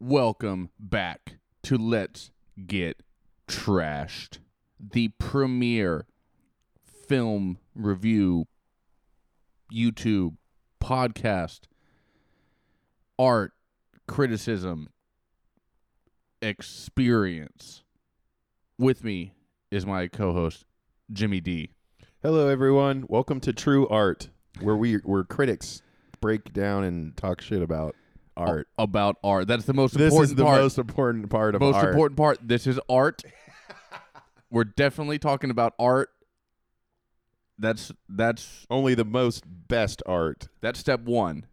Welcome back to Let's Get Trashed, the premier film review YouTube podcast art criticism experience. With me is my co-host Jimmy D. Hello, everyone. Welcome to True Art, where we where critics break down and talk shit about art. about art. That's the most This important is the part. most important part of most art. important part. This is art. We're definitely talking about art. That's that's Only the most best art. that's step one.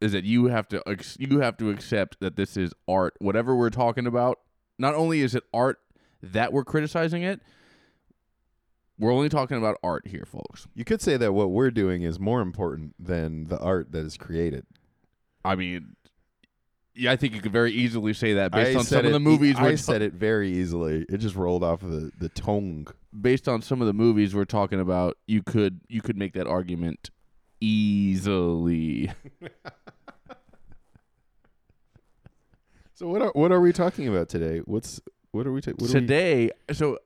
Is that you have to ex- you have to accept that this is art. Whatever we're talking about, not only is it art that we're criticizing it, we're only talking about art here, folks. You could say that what we're doing is more important than the art that is created. I mean, yeah, I think you could very easily say that based I on some of the movies. I said it very easily. It just rolled off of the, the tongue. based on some of the movies we're talking about, you could you could make that argument easily. So what are what are we talking about today? What's what are we ta- what are we- Today, so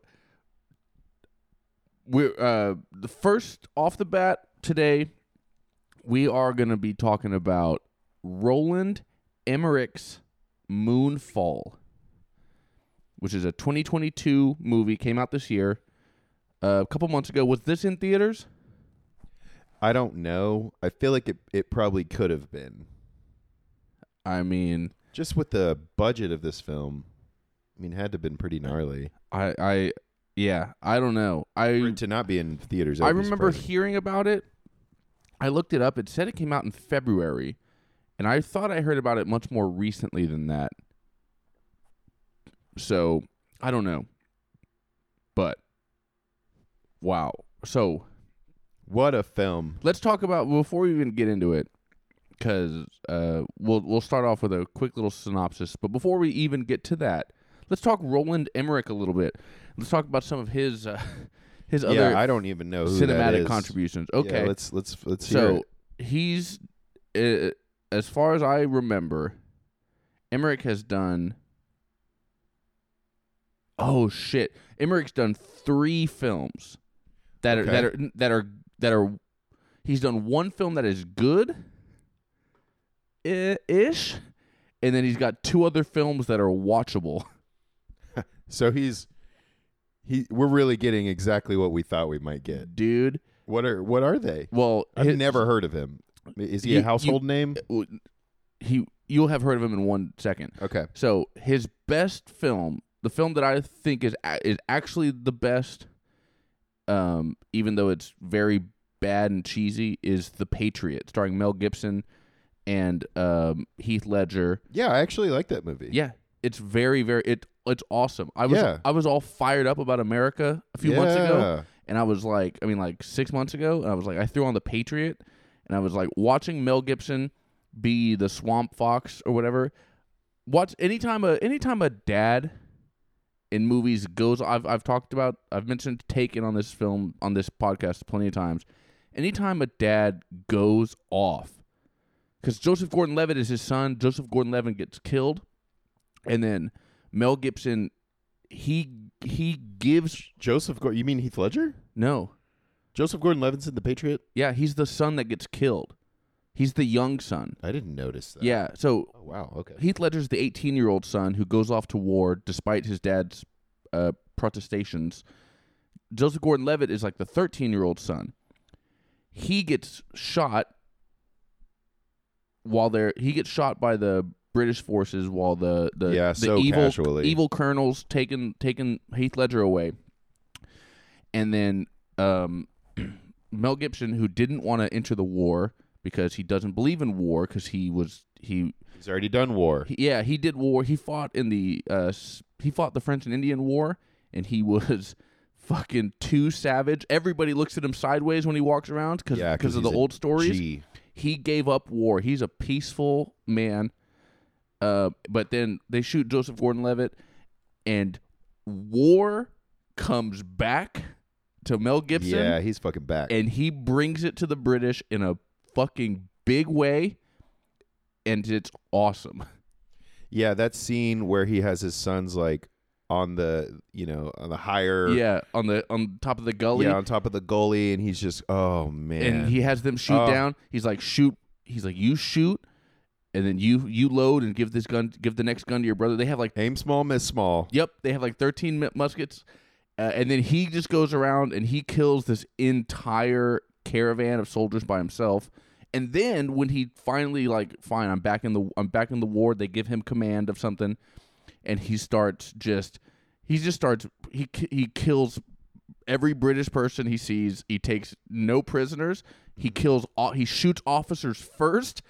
we're uh the first off the bat today, we are going to be talking about Roland Emmerich's Moonfall, which is a 2022 movie came out this year. Uh, a couple months ago, was this in theaters? I don't know. I feel like it it probably could have been. I mean, Just with the budget of this film. I mean, it had to have been pretty gnarly. I, I, yeah, I don't know. I to not be in theaters. I remember surprising. hearing about it. I looked it up. It said it came out in February, and I thought I heard about it much more recently than that. So I don't know, but wow. So What a film. let's talk about before we even get into it, because uh, we'll we'll start off with a quick little synopsis. But before we even get to that, let's talk Roland Emmerich a little bit. Let's talk about some of his uh, his other yeah, I don't even know who that cinematic contributions. Yeah, Okay, let's let's let's hear so he's uh, as far as I remember, Emmerich has done. Oh shit! Emmerich's done three films that are that are that are that are. He's done one film that is good, ish, and then he's got two other films that are watchable. So he's he. We're really getting exactly what we thought we might get. Dude, What are what are they? well, I've his- never heard of him. Is he You- a household name? He, you'll have heard of him in one second. Okay. So his best film, the film that I think is a- is actually the best, um, even though it's very bad and cheesy, is The Patriot, starring Mel Gibson and um, Heath Ledger. Yeah, I actually like that movie. Yeah, it's very very it it's awesome. I was Yeah. I was all fired up about America a few months ago, Yeah. and I was like, I mean, like six months ago, and I was like, I threw on The Patriot, and I was like watching Mel Gibson be the Swamp Fox or whatever. Watch anytime a anytime a dad in movies goes. I've I've talked about. I've mentioned Taken on this film on this podcast plenty of times. Anytime a dad goes off, because Joseph Gordon-Levitt is his son. Joseph Gordon-Levitt gets killed, and then Mel Gibson, he he gives Joseph. You mean Heath Ledger? no. Joseph Gordon-Levitt's in The Patriot. Yeah, he's the son that gets killed. He's the young son. I didn't notice that. Yeah, so Oh wow. Okay. Heath Ledger's the 18 year old son who goes off to war despite his dad's uh, protestations. Joseph Gordon Levitt is like the 13 year old son. He gets shot while they're he gets shot by the British forces while the the, Yeah, the so evil casually. evil colonels taking taking Heath Ledger away, and then um, Mel Gibson, who didn't want to enter the war because he doesn't believe in war because he was he He's already done war. he, yeah, he did war. He fought in the uh, he fought the French and Indian War, and he was fucking too savage. Everybody looks at him sideways when he walks around because Yeah, 'cause of the old stories. G. He gave up war. He's a peaceful man. Uh, but then they shoot Joseph Gordon-Levitt, and war comes back to Mel Gibson Yeah, he's fucking back. and he brings it to the British in a fucking big way, and it's awesome. Yeah, that scene where he has his sons like on the you know on the higher Yeah, on the on top of the gully. yeah on top of the gully and he's just oh man, and he has them shoot Oh. down. He's like, shoot. He's like, you shoot, and then you you load and give this gun, give the next gun to your brother. They have like, aim small, miss small. yep, they have like thirteen muskets, uh, and then he just goes around and he kills this entire caravan of soldiers by himself. And then when he finally like, fine, I'm back in the I'm back in the ward. They give him command of something, and he starts just he just starts he he kills every British person he sees. He takes no prisoners. He kills all. He shoots officers first.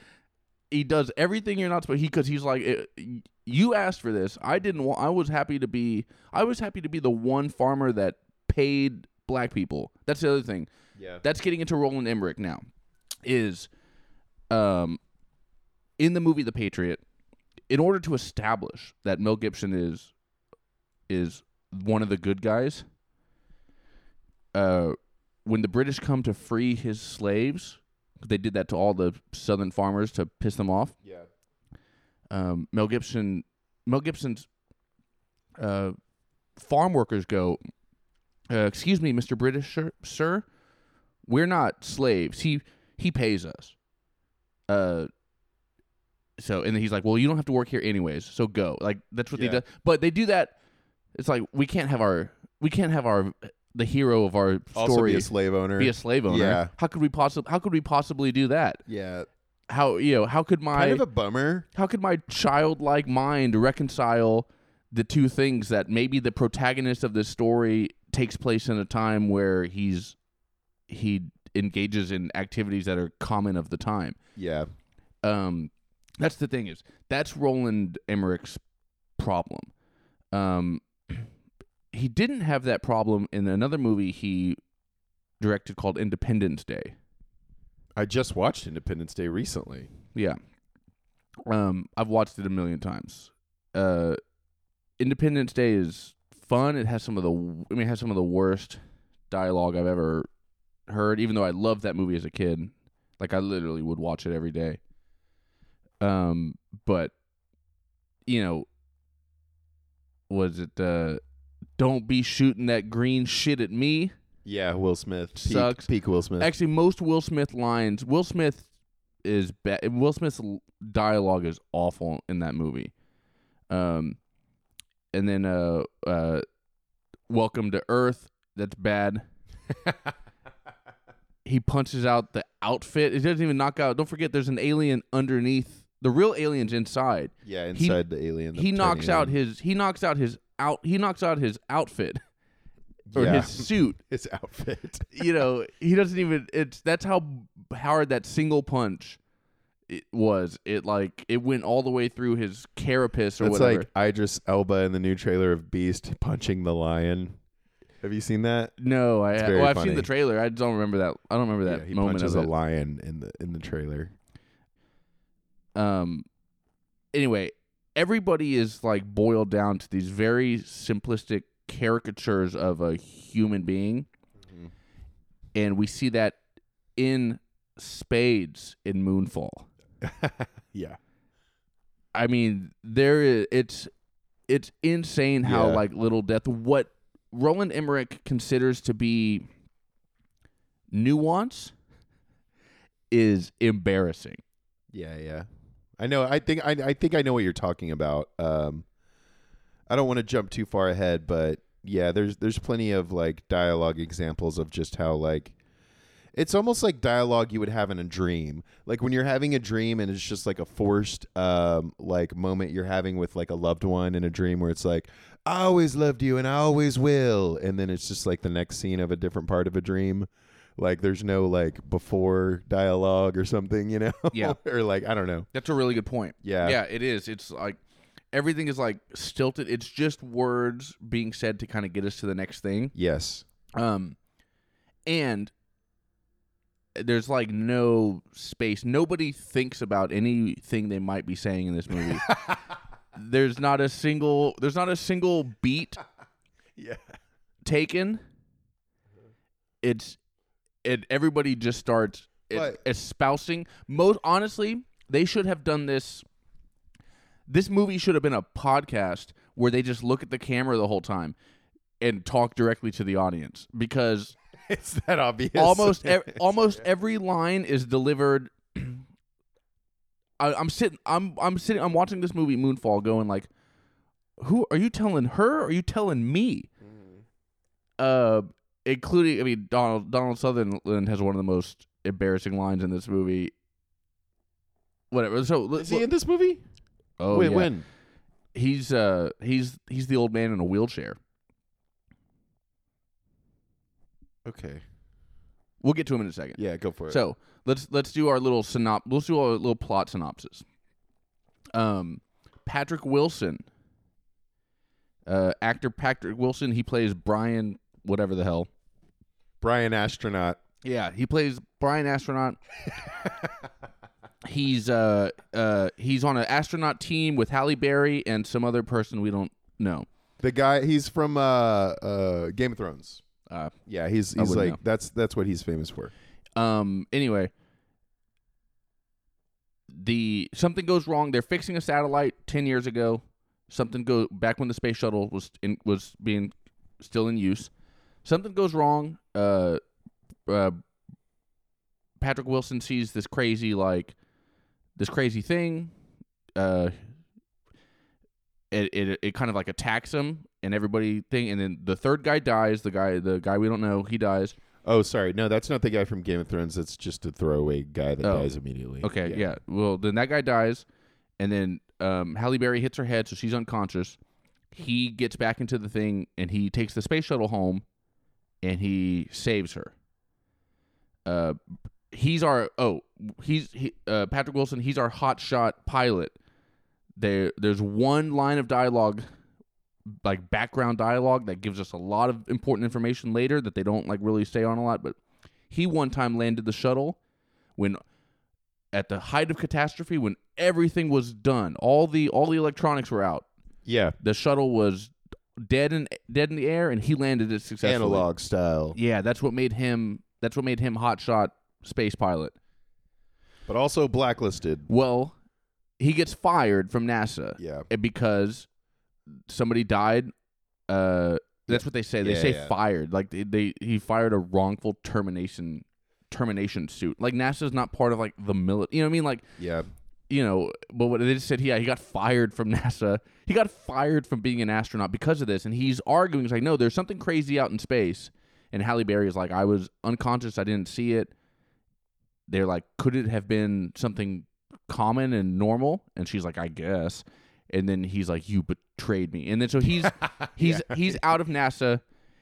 He does everything you're not supposed. He because he's like, "Eh, you asked for this. I didn't want. I was happy to be. I was happy to be the one farmer that paid black people. That's the other thing. Yeah, That's getting into Roland Emmerich now. Is um in the movie The Patriot, in order to establish that Mel Gibson is is one of the good guys, uh when the British come to free his slaves, they did that to all the southern farmers to piss them off. yeah, Um, Mel Gibson, Mel Gibson's uh, farm workers go, uh, "Excuse me, Mister British sir, sir, we're not slaves. He he pays us." Uh, so and then he's like, "Well, you don't have to work here anyways, so go." Like that's what Yeah. they do. But they do that. It's like we can't have our we can't have our the hero of our also story be a slave owner. be a slave owner. Yeah. How could we possibly how could we possibly do that? yeah, How you know how could my kind of a bummer. how could my childlike mind reconcile the two things that maybe the protagonist of this story takes place in a time where he's he engages in activities that are common of the time. Yeah, Um, that's the thing is that's Roland Emmerich's problem. Um, he didn't have that problem in another movie he directed called Independence Day. I just watched Independence Day recently. Yeah. Um, I've watched it a million times. Uh, Independence Day is fun. It has some of the, I mean, it has some of the worst dialogue I've ever heard. Even though I loved that movie as a kid, like I literally would watch it every day. Um, but you know, was it? Uh, don't be shooting that green shit at me. Yeah, Will Smith peak, Sucks. Peak Will Smith. Actually, most Will Smith lines, Will Smith is bad. Will Smith's dialogue is awful in that movie. Um, and then uh, uh, Welcome to Earth, that's bad. he punches out the outfit. It doesn't even knock out. Don't forget, there's an alien underneath. The real alien's inside. yeah, he- inside the alien. the he knocks out his. He knocks out his out. He knocks out his outfit or Yeah. his suit. his outfit. you know, he doesn't even. It's that's how hard that single punch it was. It like it went all the way through his carapace or That's whatever. It's like Idris Elba in the new trailer of Beast punching the lion. Have you seen that? no, I well, I've funny. seen the trailer. I don't remember that. I don't remember that yeah, he moment punches a it. lion in the in the trailer. um. Anyway, everybody is like boiled down to these very simplistic caricatures of a human being, mm-hmm. and we see that in spades in Moonfall. yeah. I mean, there is it's it's insane how Yeah. like Little Death what Roland Emmerich considers to be nuance is embarrassing. Yeah, yeah. I know. I think I, I think I know what you're talking about. Um, I don't want to jump too far ahead, but yeah, there's there's plenty of like dialogue examples of just how like it's almost like dialogue you would have in a dream. Like when you're having a dream and it's just like a forced um like moment you're having with like a loved one in a dream where it's like I always loved you and I always will and then it's just like the next scene of a different part of a dream. Like there's no like before dialogue or something, you know? Yeah. or like I don't know. That's a really good point. Yeah. Yeah, it is. It's like everything is like stilted. It's just words being said to kind of get us to the next thing. Yes. Um, and there's like no space. Nobody thinks about anything they might be saying in this movie. there's not a single. There's not a single beat Yeah. taken. It's it. Everybody just starts But- espousing. Most honestly, they should have done this. This movie should have been a podcast where they just look at the camera the whole time and talk directly to the audience because it's that obvious. almost ev- almost every line is delivered. I, I'm sitting. I'm I'm sitting. I'm watching this movie Moonfall, going like, "Who are you telling her? Or are you telling me?" Uh, including I mean Donald Donald Sutherland has one of the most embarrassing lines in this movie. Whatever. So Is he in this movie? oh when? yeah. when? he's uh he's he's the old man in a wheelchair. Okay. We'll get to him in a second. Yeah, go for it. So let's let's do our little synop. Let's do our little plot synopsis. Um, Patrick Wilson, uh, actor Patrick Wilson. He plays Brian, whatever the hell. Brian Astronaut. Yeah, he plays Brian astronaut. he's uh uh he's on an astronaut team with Halle Berry and some other person we don't know. The guy he's from uh uh Game of Thrones. Uh, Yeah, he's I he's wouldn't like know. that's that's what he's famous for. Um. Anyway, the something goes wrong. They're fixing a satellite ten years ago. Something go back when the space shuttle was in was being still in use. Something goes wrong. Uh, uh, Patrick Wilson sees this crazy like this crazy thing. Uh, it it it kind of like attacks him and everybody thing, and then the third guy dies. The guy the guy we don't know he dies. Oh, sorry. No, that's not the guy from Game of Thrones. That's just a throwaway guy that Oh. dies immediately. Okay, yeah. Well, then that guy dies, and then um, Halle Berry hits her head, so she's unconscious. He gets back into the thing, and he takes the space shuttle home, and he saves her. Uh, he's our oh, he's he, uh, Patrick Wilson. He's our hotshot pilot. There, there's one line of dialogue, like background dialogue, that gives us a lot of important information later that they don't like really say on a lot. But he one time landed the shuttle when at the height of catastrophe when everything was done all the all the electronics were out Yeah. the shuttle was dead in dead in the air and he landed it successfully Analog style. yeah that's what made him that's what made him hotshot space pilot But also blacklisted. well he gets fired from nasa Yeah. eh, because somebody died uh that's what they say they Yeah, say yeah. fired like they, they he fired a wrongful termination termination suit like nasa's not part of like the military you know what i mean like Yeah. You know, but what they just said, yeah, he got fired from NASA. He got fired from being an astronaut because of this, and he's arguing. He's like, no, there's something crazy out in space. And Halle Berry is like, I was unconscious, I didn't see it. They're like, could it have been something common and normal? And she's like, I guess. And then he's like, you betrayed me. And then so he's he's he's out of NASA.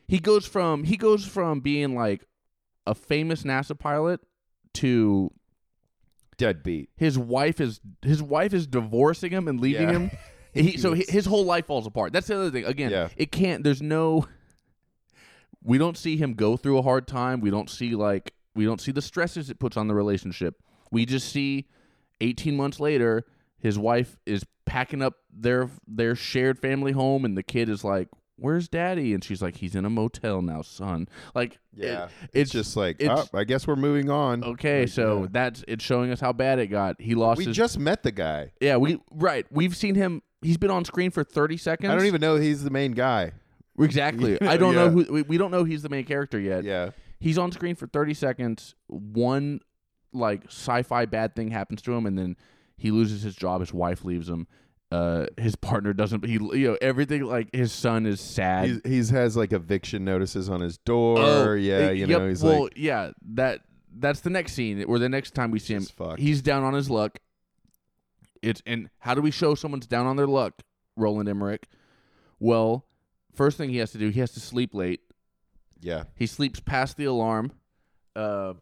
He goes from he goes from being like a famous NASA pilot to Deadbeat. his wife is his wife is divorcing him and leaving Yeah. him. He, so hi- his whole life falls apart. That's the other thing. Again, Yeah. it can't. There's no. We don't see him go through a hard time. We don't see like we don't see the stresses it puts on the relationship. We just see, 18 months later, his wife is packing up their their shared family home, and the kid is like, "Where's daddy?" And she's like, "He's in a motel now, son." Like, it- Yeah. it's It's just like, it's- oh, I guess we're moving on. okay. Like, so yeah. that's it's showing us how bad it got. He lost we his just met the guy. yeah, we right. We've seen him. He's been on screen for thirty seconds. I don't even know he's the main guy. exactly. I don't know who. We, we don't know he's the main character yet. Yeah. He's on screen for thirty seconds. One like sci-fi bad thing happens to him, and then he loses his job. His wife leaves him. Uh, his partner doesn't. He you know everything. Like his son is sad. He's, he's has like eviction notices on his door. Oh, yeah, uh, you yep, know, he's well, like, yeah. That that's the next scene, or the next time we see him. He's down on his luck. It's and how do we show someone's down on their luck, Roland Emmerich? Well, first thing he has to do, he has to sleep late. yeah. He sleeps past the alarm. Uh,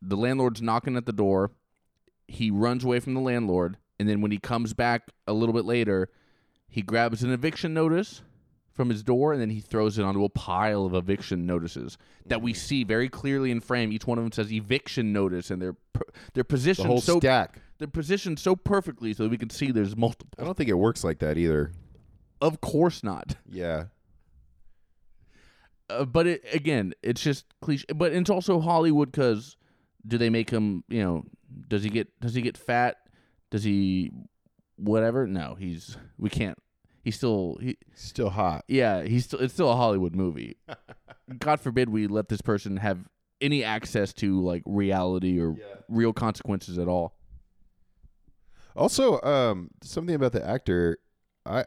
the landlord's knocking at the door. He runs away from the landlord, and then when he comes back a little bit later, he grabs an eviction notice from his door, and then he throws it onto a pile of eviction notices that we see very clearly in frame. Each one of them says eviction notice, and they're per- they're The positioned whole so stack. they're positioned so perfectly so that we can see there's multiple. I don't think it works like that either. Of course not. Yeah. Uh, but it, again, it's just cliche. But it's also Hollywood because do they make him? You know, does he get does he get fat? Does he whatever. No, he's we can't. He's still he, Still hot. yeah, he's still it's still a Hollywood movie. God forbid we let this person have any access to like reality or real consequences at all. Also, um, something about the actor, I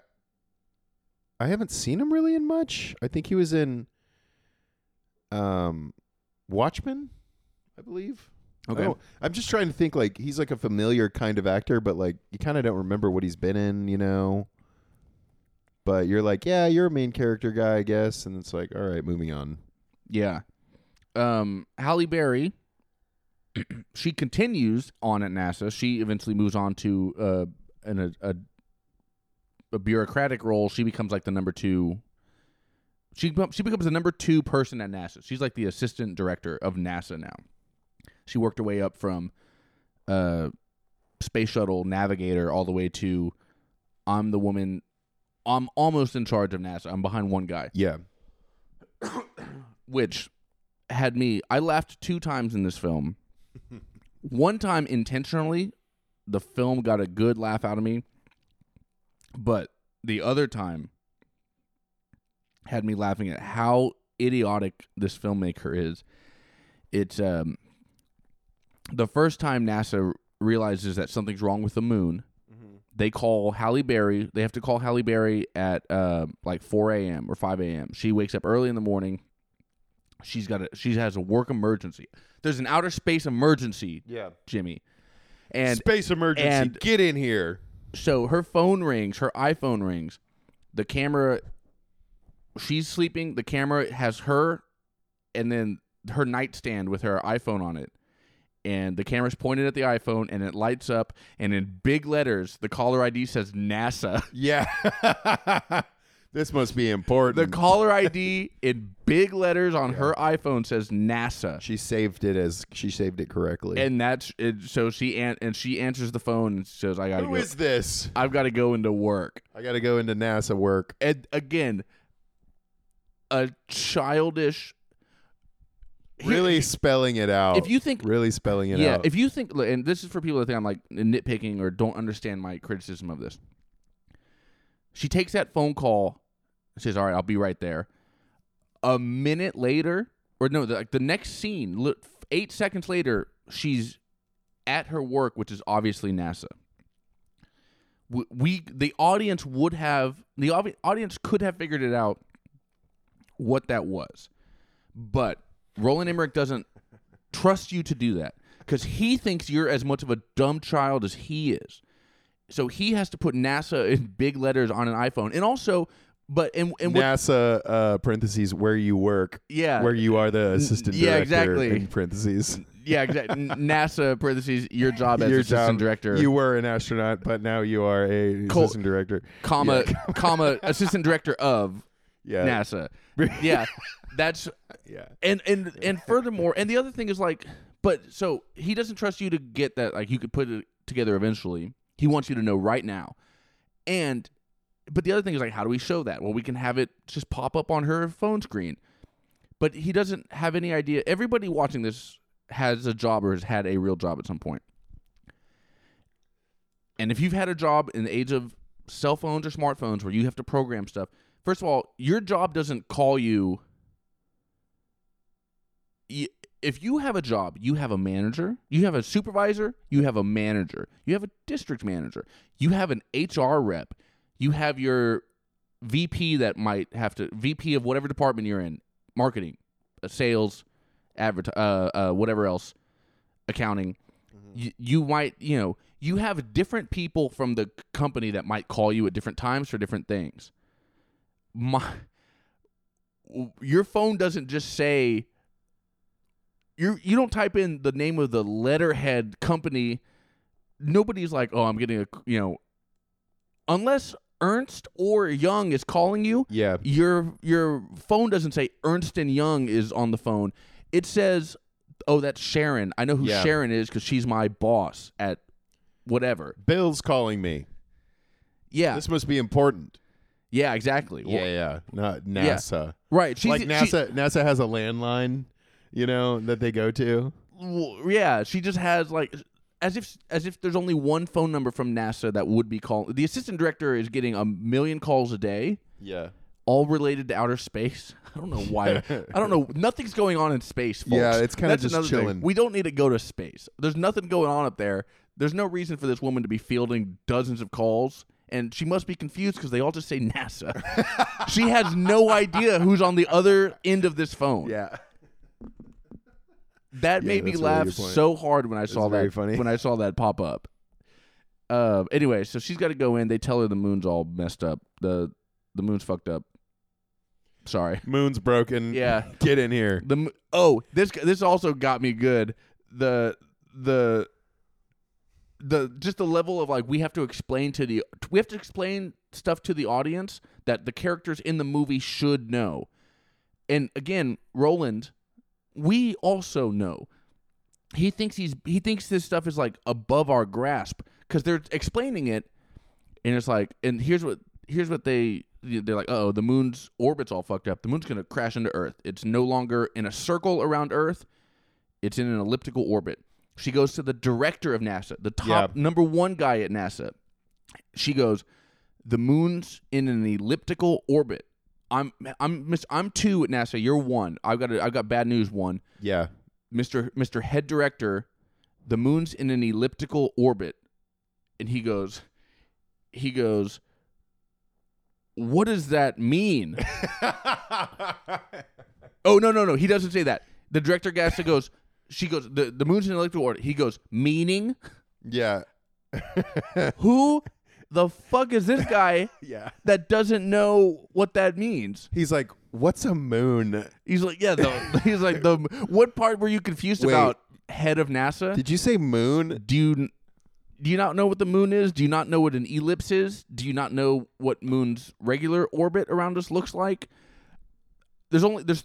I haven't seen him really in much. I think he was in um Watchmen, I believe. Okay. don't- I'm just trying to think like he's like a familiar kind of actor, but like you kind of don't remember what he's been in, you know. But you're like, yeah, you're a main character guy, I guess, and it's like, all right, moving on. Yeah. Um, Halle Berry, she continues on at NASA. She eventually moves on to uh, an, a, a a bureaucratic role. She becomes like the number two. She she becomes the number two person at NASA. She's like the assistant director of NASA now. She worked her way up from uh, space shuttle navigator all the way to I'm the woman. I'm almost in charge of NASA. I'm behind one guy Yeah. which had me I laughed two times in this film. One time intentionally, the film got a good laugh out of me. But the other time had me laughing at how idiotic this filmmaker is. It's um the first time NASA realizes that something's wrong with the moon, they call Halle Berry. They have to call Halle Berry at uh, like 4 a.m. or 5 a.m. She wakes up early in the morning. She's got a she has a work emergency. There's an outer space emergency, Yeah. Jimmy, and Space emergency. and- Get in here. so her phone rings, her iPhone rings. The camera she's sleeping, the camera has her and then her nightstand with her iPhone on it. And the camera's pointed at the iPhone and it lights up and in big letters the caller ID says NASA. Yeah. this must be important. The caller ID in big letters on her iPhone says NASA. she saved it as she saved it correctly. And that's it, so she an- and she answers the phone and says I got to Who go. is this? I've got to go into work. I got to go into NASA work. and again, a childish. Really spelling it out. if you think, really spelling it out. yeah, out. if you think, and this is for people that think I'm like nitpicking or don't understand my criticism of this. She takes that phone call, she says, "All right, I'll be right there." A minute later, or no, the, like the next scene, li- eight seconds later, she's at her work, which is obviously NASA. We, we the audience would have the audience could have figured it out what that was, but Roland Emmerich doesn't trust you to do that because he thinks you're as much of a dumb child as he is. So he has to put NASA in big letters on an iPhone, and also, but and and what, NASA uh, parentheses where you work, yeah, where you are the assistant yeah, director exactly. in parentheses. yeah, exactly. NASA parentheses your job as Your assistant job- director, You were an astronaut, but now you are a Col- assistant director. comma comma assistant director of Yeah. NASA. Yeah, that's Yeah. and and and furthermore, and the other thing is like, but so he doesn't trust you to get that. Like you could put it together eventually. He wants you to know right now, and but the other thing is like, how do we show that? Well, we can have it just pop up on her phone screen, but he doesn't have any idea. Everybody watching this has a job or has had a real job at some point. And if you've had a job in the age of cell phones or smartphones where you have to program stuff, first of all, your job doesn't call you if you have a job, you have a manager, you have a supervisor, you have a manager, you have a district manager, you have an HR rep, you have your VP that might have to VP of whatever department you're in, marketing, uh, sales, advert, uh, uh, whatever else, accounting. You, you might, you know, you have different people from the company that might call you at different times for different things. My, your phone doesn't just say you you don't type in the name of the letterhead company. Nobody's like, "Oh, I'm getting a, you know, unless Ernst or Young is calling you, Yeah. your your phone doesn't say Ernst and Young is on the phone. It says, "Oh, that's Sharon. I know who Yeah. Sharon is cuz she's my boss at whatever." Bill's calling me. Yeah. This must be important. yeah, exactly. Well, Yeah, yeah. Not NASA. Right. She's like she- NASA NASA has a landline, you know, that they go to. well, yeah, she just has like as if as if there's only one phone number from NASA that would be called. The assistant director is getting a million calls a day, Yeah. all related to outer space. I don't know why. I don't know. Nothing's going on in space. Folks. Yeah, it's kinda just another thing. chilling. We don't need to go to space. There's nothing going on up there. There's no reason for this woman to be fielding dozens of calls. And she must be confused because they all just say NASA. she has no idea who's on the other end of this phone. Yeah. That Yeah, made me that's laugh so hard when I saw very that. funny. When I saw that pop up. Uh, anyway, so she's got to go in. They tell her the moon's all messed up. the The moon's fucked up. Sorry. Moon's broken. Yeah. Get in here. The oh this this also got me good. The the the just the level of like we have to explain to the we have to explain stuff to the audience that the characters in the movie should know. And again, Roland, we also know. He thinks he's he thinks this stuff is like above our grasp cuz they're explaining it and it's like and here's what here's what they they're like oh the moon's orbit's all fucked up. The moon's going to crash into earth. It's no longer in a circle around earth. It's in an elliptical orbit. She goes to the director of nasa the top Yeah. number one guy at nasa. She goes the moon's in an elliptical orbit i'm i'm miss i'm two at nasa you're one i've got a, i've got bad news one Yeah. Mr. Mr. Head Director, the moon's in an elliptical orbit. And he goes he goes What does that mean? oh no, no, no. He doesn't say that. The director Gasta goes she goes the, the moon's in an elliptical orbit. He goes, meaning? yeah. Who the fuck is this guy Yeah. that doesn't know what that means? He's like, "What's a moon?" He's like, yeah, the, he's like the what part were you confused Wait. about? Head of NASA? Did you say moon? do you do you not know what the moon is? Do you not know what an ellipse is? Do you not know what moon's regular orbit around us looks like? There's only there's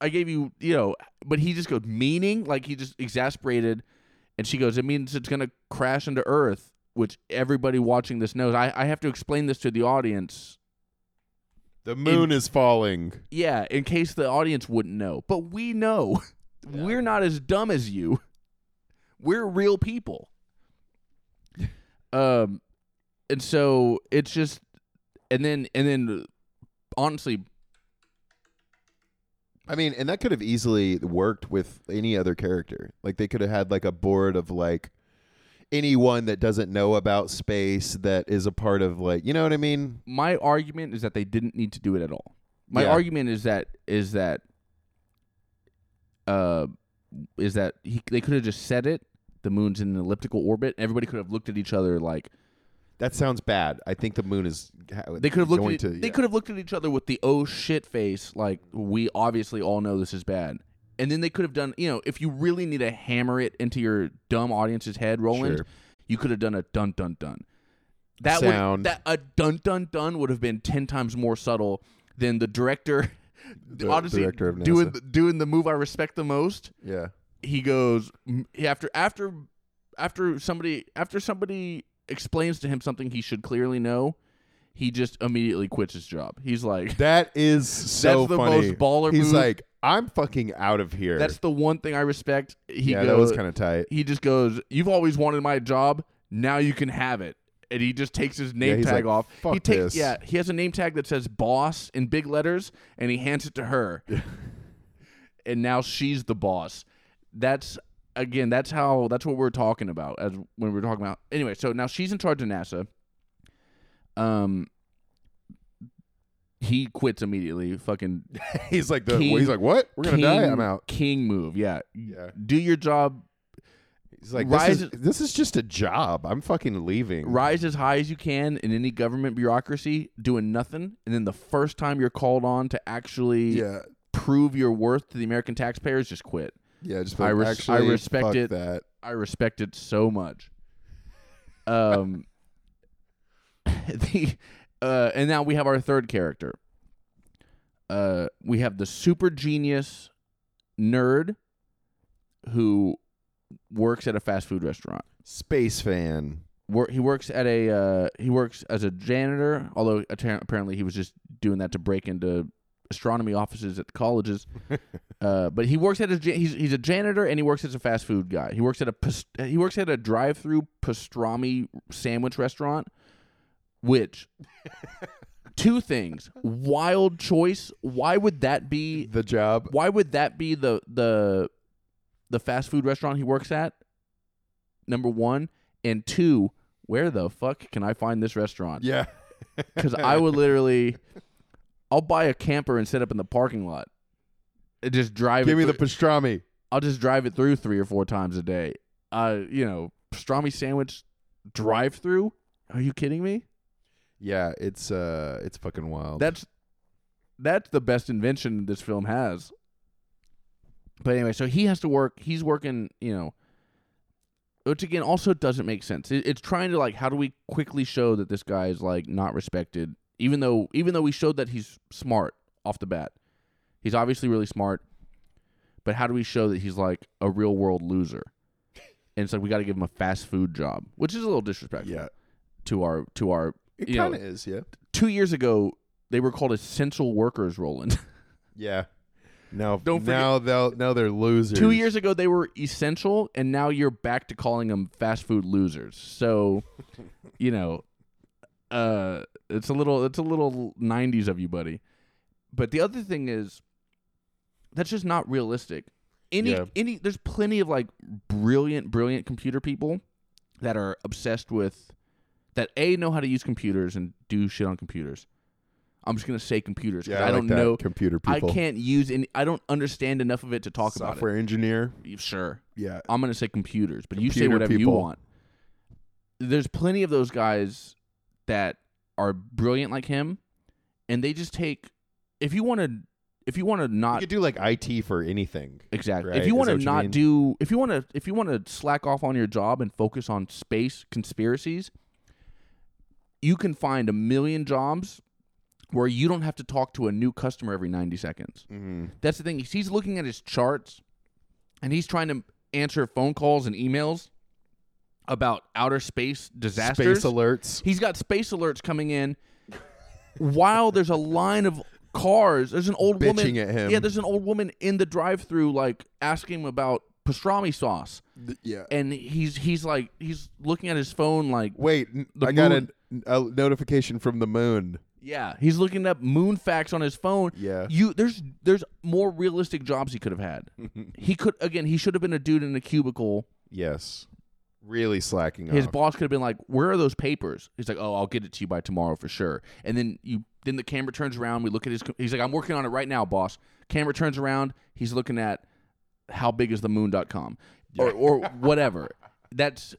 I gave you, you know, but he just goes meaning like he just exasperated and she goes, It means it's gonna crash into Earth, which everybody watching this knows. I, I have to explain this to the audience. The moon is falling. Yeah, in case the audience wouldn't know. But we know. We're not as dumb as you. We're real people. um and so it's just and then and then honestly I mean, and that could have easily worked with any other character. Like they could have had like a board of like anyone that doesn't know about space that is a part of like, you know what I mean? my argument is that they didn't need to do it at all. My Yeah. argument is that is that uh is that he, they could have just said it. The moon's in an elliptical orbit. Everybody could have looked at each other like That sounds bad. I think the moon is. They could have looked. At, to, They yeah. could have looked at each other with the oh shit face, like we obviously all know this is bad. And then they could have done, you know, if you really need to hammer it into your dumb audience's head, Roland, Sure. you could have done a dun dun dun. That Sound. would that a dun dun dun would have been ten times more subtle than the director. The honestly, director of doing NASA. doing the move I respect the most Yeah. he goes after after after somebody after somebody explains to him something he should clearly know he just immediately quits his job he's like That is so That's the funny. most baller He's move. like, I'm fucking out of here. that's the one thing i respect he yeah, goes that was kind of tight. he just goes you've always wanted my job now you can have it and he just takes his name he's tag like, off he "Fuck takes this." yeah he has a name tag that says boss in big letters and he hands it to her and now she's the boss that's again that's how that's what we're talking about as when we're talking about anyway so now she's in charge of nasa um he quits immediately fucking he's like the. King- he's like, what? We're gonna die. I'm out. king move yeah Yeah. do your job He's like, Rise- this is, this is just a job. I'm fucking leaving. rise as high as you can in any government bureaucracy doing nothing and then the first time you're called on to actually Yeah. prove your worth to the american taxpayers just quit Yeah. Just I res- I actually, respect fuck it. That. i respect it so much um the uh and now we have our third character uh we have the super genius nerd who works at a fast food restaurant Space fan. Wor- he works at a uh, he works as a janitor. Although atta- apparently he was just doing that to break into astronomy offices at the colleges. uh, but he works at a he's he's a janitor and he works as a fast food guy. He works at a he works at a drive-through pastrami sandwich restaurant, which two things wild choice. Why would that be? The job. Why would that be the the the fast food restaurant he works at? Number one and two. Where the fuck can I find this restaurant? Yeah. because I would literally, I'll buy a camper and set up in the parking lot, and just drive. Give it me the through- pastrami. I'll just drive it through three or four times a day. Uh, you know, pastrami sandwich drive through. Are you kidding me? Yeah, it's uh it's fucking wild. That's that's the best invention this film has. But anyway, so he has to work. He's working. You know. Which again also doesn't make sense. It, it's trying to like, how do we quickly show that this guy is like not respected, even though even though we showed that he's smart off the bat, he's obviously really smart. But how do we show that he's like a real world loser? And it's like we got to give him a fast food job, which is a little disrespectful yeah. to our to our. It you kind of is, yeah. Two years ago, they were called essential workers, Roland. Yeah. Now Don't forget- now they'll now they're losers. Two years ago, they were essential, and now you're back to calling them fast food losers. So, you know, uh, it's a little it's a little '90s of you, buddy. But the other thing is, that's just not realistic. Any Yeah. any there's plenty of like brilliant brilliant computer people that are obsessed with that a know how to use computers and do shit on computers. I'm just gonna say computers 'cause Yeah, I, I, like don't that, know. computer people. I can't use any. I don't understand enough of it to talk about Software engineer. it. Sure, Yeah. I'm gonna say computers, but you say Computer whatever you people. want. There's plenty of those guys that are brilliant like him, and they just take. If you want to, if you want to You not could do like IT for anything. exactly, right? if you Is want that to what you not mean? do, if you want to, if you want to slack off on your job and focus on space conspiracies, you can find a million jobs where you don't have to talk to a new customer every 90 seconds. Mm-hmm. That's the thing. He's looking at his charts and he's trying to answer phone calls and emails about outer space disasters. Space alerts. He's got space alerts coming in while there's a line of cars. There's an old woman. Bitching at him. Yeah, there's an old woman in the drive-through like asking him about pastrami sauce. Th- yeah. And he's he's like he's looking at his phone like Wait, I got moon- a notification from the moon. yeah, he's looking up moon facts on his phone. Yeah. You there's there's more realistic jobs he could have had. he could again, he should have been a dude in a cubicle. yes. Really slacking His off. boss could have been like, "Where are those papers?" He's like, "Oh, I'll get it to you by tomorrow for sure." And then you then the camera turns around, we look at his he's like, "I'm working on it right now, boss." Camera turns around, he's looking at how big is the moon.com or or whatever. That's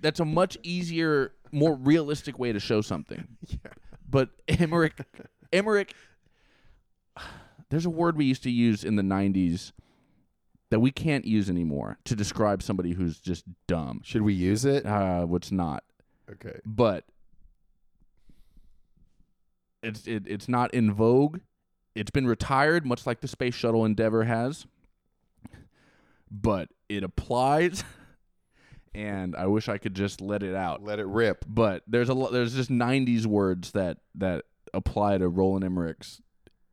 that's a much easier, more realistic way to show something. yeah. But Emmerich, Emmerich, there's a word we used to use in the '90s that we can't use anymore to describe somebody who's just dumb. Should we use it? Uh, what's not, Okay. but it's it, it's not in vogue. It's been retired, much like the space shuttle Endeavour has. But it applies, and I wish I could just let it out. Let it rip. But there's a lot. There's just '90s words that that apply to Roland Emmerich's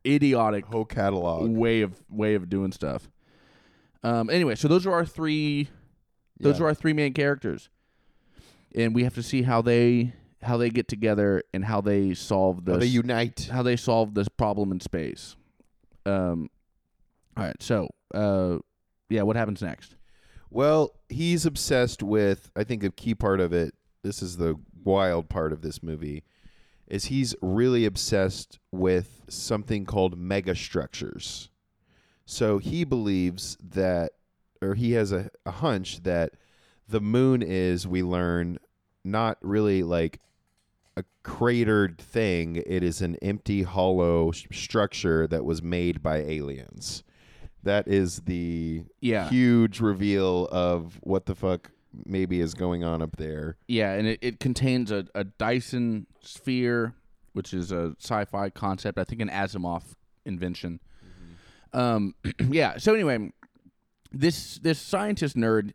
idiotic Whole catalog. way of way of doing stuff. Um. Anyway, so those are our three. Those Yeah. are our three main characters, and we have to see how they how they get together and how they solve this. How they unite. how they solve this problem in space. Um. All right. So. Uh. Yeah. What happens next? Well, he's obsessed with. I think a key part of it. This is the wild part of this movie, is he's really obsessed with something called megastructures. So he believes that, or he has a, a hunch that the moon is. We learn not really like a cratered thing. It is an empty, hollow structure that was made by aliens. That is the Yeah. huge reveal of what the fuck maybe is going on up there. Yeah, and it, it contains a, a Dyson sphere, which is a sci-fi concept. I think an Asimov invention. Um, yeah. So anyway, this this scientist nerd,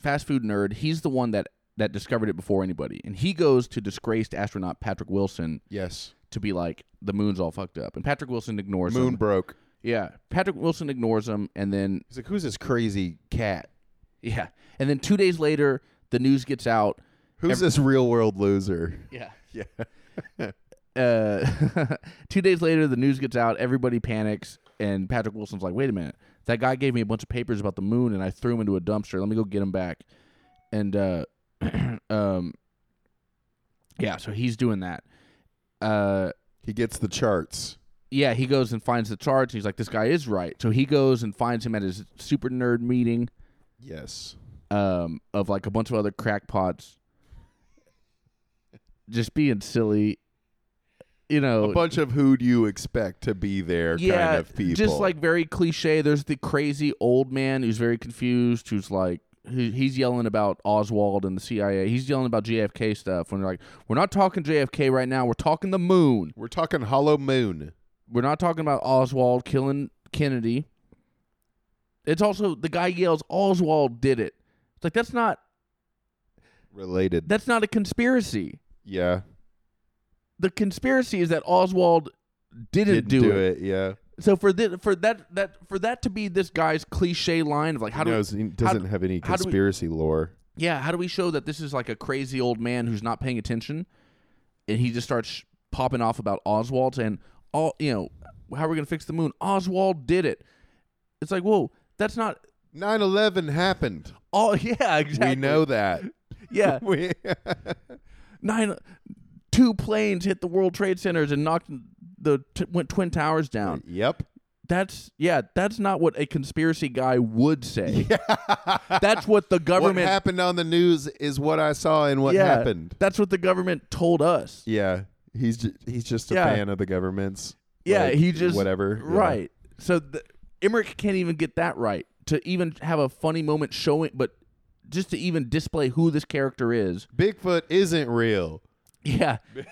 fast food nerd, he's the one that that discovered it before anybody, and he goes to disgraced astronaut Patrick Wilson Yes. to be like the moon's all fucked up, and Patrick Wilson ignores Moon him. broke. Yeah, Patrick Wilson ignores him, and then He's like, who's this crazy cat? yeah, and then two days later, the news gets out. Who's Ev- this real world loser? Yeah. Yeah. Uh, two days later, the news gets out. Everybody panics, and Patrick Wilson's like, "Wait a minute! That guy gave me a bunch of papers about the moon, and I threw him into a dumpster. Let me go get him back." And uh, um, yeah, so he's doing that. Uh, He gets the charts. Yeah, he goes and finds the charts. He's like, "This guy is right." So he goes and finds him at his super nerd meeting Yes. um, of like a bunch of other crackpots, just being silly. You know, A bunch of who do you expect to be there yeah, kind of people. just like very cliche. There's the crazy old man who's very confused, who's like he's yelling about Oswald and the CIA. He's yelling about JFK stuff when they're like, "We're not talking JFK right now. We're talking the moon. we're talking Hollow Moon. We're not talking about Oswald killing Kennedy." It's also the guy yells, "Oswald did it." It's like that's not Related. that's not a conspiracy. yeah. The conspiracy is that Oswald didn't, Didn't do, do it. it. Yeah. So for th- for that that for that to be this guy's cliche line of like, how he do knows he doesn't have any do we- conspiracy lore. Yeah, how do we show that this is like a crazy old man who's not paying attention, and he just starts popping off about Oswald and all you know, how are we gonna fix the moon? Oswald did it. It's like, whoa, that's not 9/11 happened. oh Yeah, exactly. We know that. Yeah, we nine, two planes hit the World Trade Centers and knocked the t- went twin towers down. Yep. That's yeah, that's not what a conspiracy guy would say. That's what the What government. happened on the news is what I saw and what yeah, happened. That's what the government told us. Yeah. He's ju- he's just a Yeah. fan of the government's. Yeah, like, he just whatever. Yeah. Right. So the, Emmerich can't even get that right to even have a funny moment showing, but just to even display who this character is. Bigfoot isn't real. Yeah.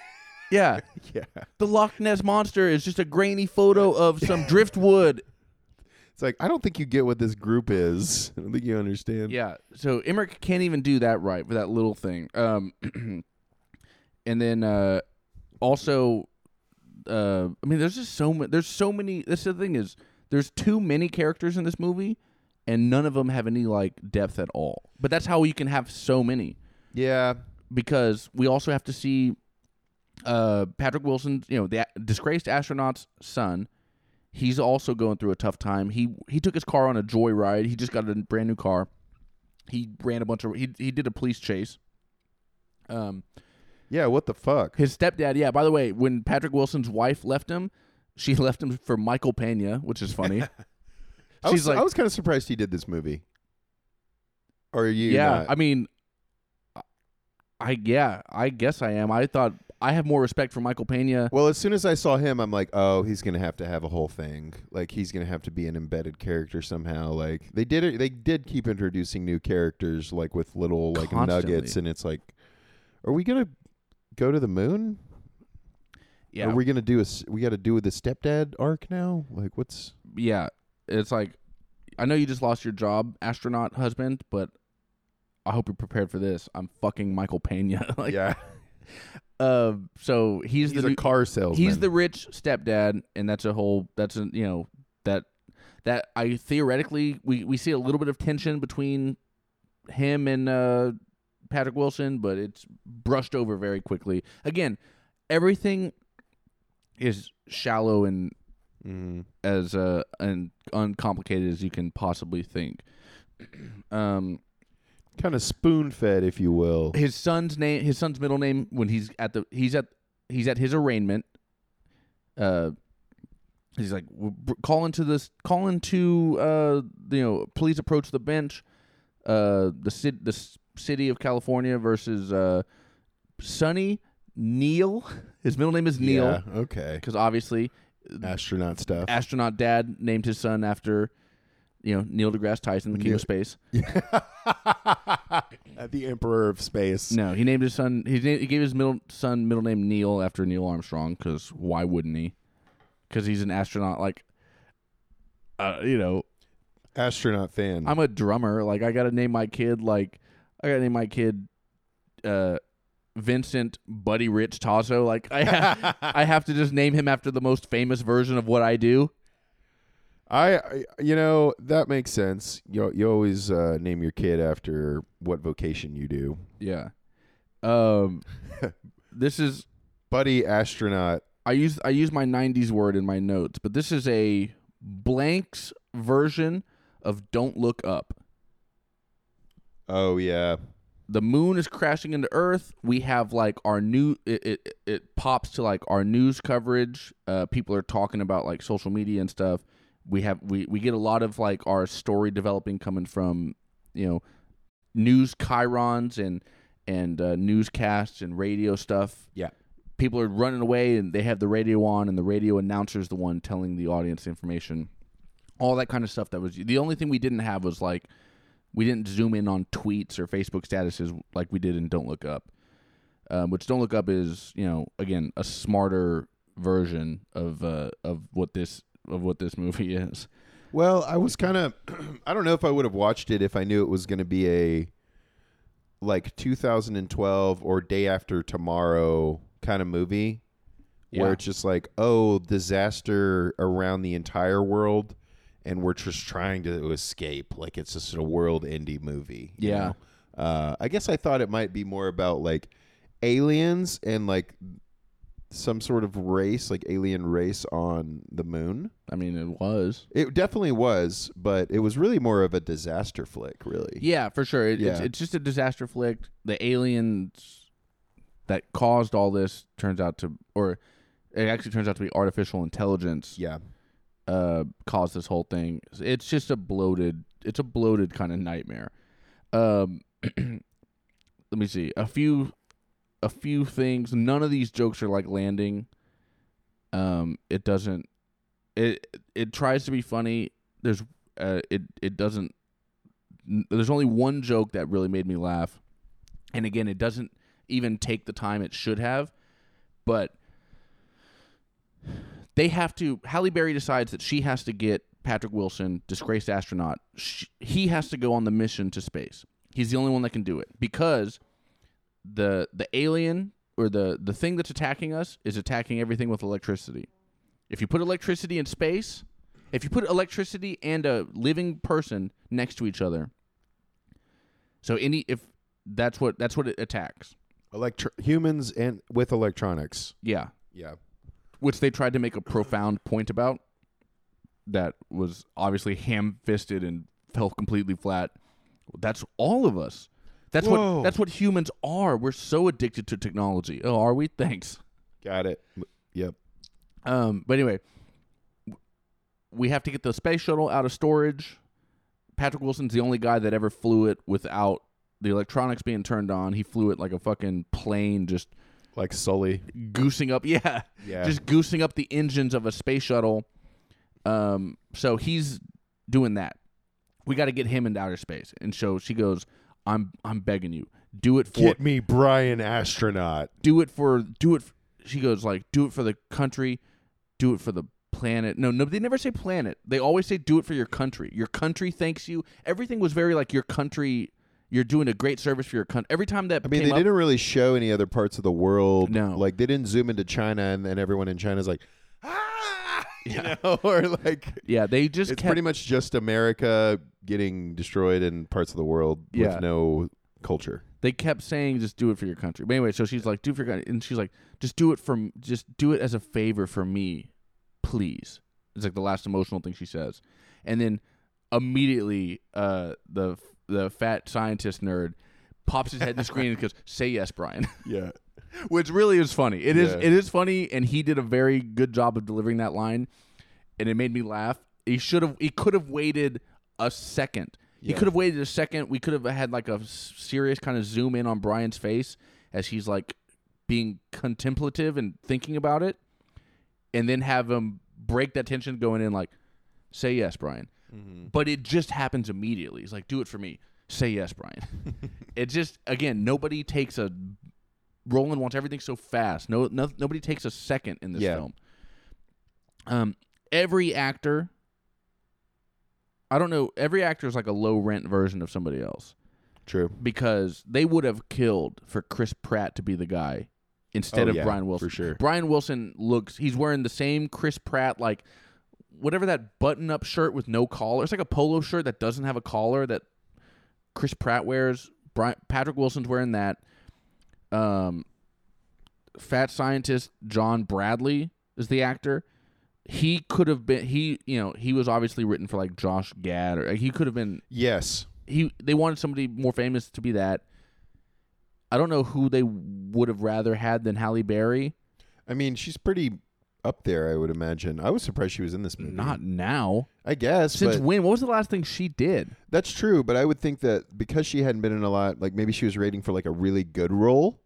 Yeah. Yeah. The Loch Ness monster is just a grainy photo of some driftwood. It's like I don't think you get what this group is. I don't think you understand. Yeah. So Emmerich can't even do that right for that little thing. Um, and then uh, also, uh, I mean, there's just so many. There's so many. This the thing is, there's too many characters in this movie, and none of them have any like depth at all. But that's how you can have so many Yeah. because we also have to see uh, Patrick Wilson, you know, the a- disgraced astronaut's son. He's also going through a tough time. He he took his car on a joyride. He just got a brand new car. He ran a bunch of he he did a police chase. Um, Yeah. What the fuck? his stepdad. Yeah. By the way, when Patrick Wilson's wife left him, she left him for Michael Pena, which is funny. I She's was, like, I was kind of surprised he did this movie. Or are you? yeah. not? I mean, I yeah. I guess I am. I thought I have more respect for Michael Pena. Well, as soon as I saw him, I'm like, oh, he's gonna have to have a whole thing. Like he's gonna have to be an embedded character somehow. Like they did it. They did keep introducing new characters, like with little like Constantly. nuggets, and it's like, are we gonna go to the moon? Yeah. Are we gonna do a? We got to do with the stepdad arc now. Like what's? yeah, it's like I know you just lost your job, astronaut husband, but I hope you're prepared for this. I'm fucking Michael Pena. like, yeah, uh, so he's, he's the a car salesman. he's the rich stepdad, and that's a whole. That's a you know that that I theoretically we we see a little bit of tension between him and uh, Patrick Wilson, but it's brushed over very quickly. Again, everything is shallow and Mm. as uh and uncomplicated as you can possibly think. Um, kind of spoon fed, if you will. his son's name, his son's middle name, when he's at the he's at he's at his arraignment. Uh, he's like "W- br- call into this, call into uh, you know, please approach the bench. Uh, the city, the city of California versus uh, Sonny Neil. His middle name is Neil Yeah, okay. because obviously Astronaut stuff. astronaut dad named his son after you know Neil deGrasse Tyson, the king Neil- of space. the Emperor of Space. No, he named his son. He, na- he gave his middle son middle name Neil after Neil Armstrong. Because why wouldn't he? Because he's an astronaut. Like, uh, you know, Astronaut fan. I'm a drummer. Like, I got to name my kid. Like, I got to name my kid, uh, Vincent Buddy Rich Tozzo. Like I ha- I have to just name him after the most famous version of what I do. I, I you know that makes sense. You you always uh, name your kid after what vocation you do. Yeah. Um this is Buddy astronaut. I use I use my 90s word in my notes, but this is a blanks version of Don't Look Up. Oh yeah. The moon is crashing into Earth. We have like our new it it, it pops to like our news coverage. Uh, people are talking about like social media and stuff. We have we we get a lot of like our story developing coming from you know news chyrons and and uh, newscasts and radio stuff. Yeah. people are running away and they have the radio on and the radio announcer's the one telling the audience information all that kind of stuff that was the only thing we didn't have was like we didn't zoom in on tweets or facebook statuses like we did in don't look up. Um, which don't look up is you know again a smarter version of uh, of what this of what this movie is. Well, I was kind of I don't know if I would have watched it if I knew it was going to be a like 2012 or day after tomorrow kind of movie where it's just like, oh, disaster around the entire world and we're just trying to escape. Like it's just a world indie movie. you Yeah. know? Uh, I guess I thought it might be more about like aliens and like some sort of race, like alien race on the moon. i mean it was It definitely was, but it was really more of a disaster flick, really. Yeah, for sure. It, It's, Yeah. it's just a disaster flick. The aliens that caused all this turns out to, or it actually turns out to be artificial intelligence. Yeah. Uh, caused this whole thing. It's just a bloated. It's a bloated kind of nightmare. Um, let me see a few, a few things. None of these jokes are like landing. Um, it doesn't. It it tries to be funny. There's uh, it it doesn't there's only one joke that really made me laugh and again it doesn't even take the time it should have but they have to halle berry decides that she has to get patrick wilson disgraced astronaut. Sh he has to go on the mission to space. He's the only one that can do it because the the alien or the the thing that's attacking us is attacking everything with electricity. If you put electricity in space if you put electricity and a living person next to each other so any if that's what that's what it attacks. Electro- humans and with electronics. yeah. Yeah. Which they tried to make a profound point about that was obviously ham-fisted and fell completely flat that's all of us that's Whoa. what that's what humans are we're so addicted to technology oh are we thanks Got it. Yep. Um, but anyway, we have to get the space shuttle out of storage. Patrick Wilson's the only guy that ever flew it without the electronics being turned on. He flew it like a fucking plane, just Like Sully. goosing up. Yeah, Yeah. just goosing up the engines of a space shuttle. Um, so he's doing that. We got to get him into outer space, and so she goes, "I'm, I'm begging you, do it for Get me Brian astronaut. do it for do it f- she goes like do it for the country do it for the planet no no they never say planet they always say do it for your country your country thanks you everything was very like your country you're doing a great service for your country every time that I mean, they up, didn't really show any other parts of the world. No. Like they didn't zoom into China and then everyone in China's like, ah, you Yeah. know, or like yeah they just it's kept pretty much just America getting destroyed in parts of the world Yeah. with no culture. they kept saying just do it for your country but anyway so she's like do it for your country and she's like just do it from just do it as a favor for me please it's like the last emotional thing she says and then immediately uh the the fat scientist nerd pops his head in the screen and goes say yes brian. Yeah. which really is funny. It is Yeah. it is funny and he did a very good job of delivering that line and it made me laugh. He should have he could have waited a second. He could have waited a second. We could have had like a serious kind of zoom in on brian's face as he's like being contemplative and thinking about it and then have him break that tension going in like say yes brian but it just happens immediately he's like do it for me say yes brian it just again nobody takes a roland wants everything so fast no, no nobody takes a second in this Yeah. film um every actor i don't know every actor is like a low rent version of somebody else True. because they would have killed for Chris Pratt to be the guy instead Oh, of yeah, Brian Wilson. for sure. Brian Wilson looks he's wearing the same Chris Pratt like whatever that button up shirt with no collar. It's like a polo shirt that doesn't have a collar that Chris Pratt wears. Brian, Patrick Wilson's wearing that. Um fat scientist John Bradley is the actor. He could have been he you know, he was obviously written for like Josh Gad or like, he could have been Yes. he they wanted somebody more famous to be that. I don't know who they would have rather had than Halle Berry. I mean, she's pretty up there, I would imagine. I was surprised she was in this movie. Not now. I guess, Since but when? What was the last thing she did? that's true. But I would think that because she hadn't been in a lot, like maybe she was rating for like a really good role,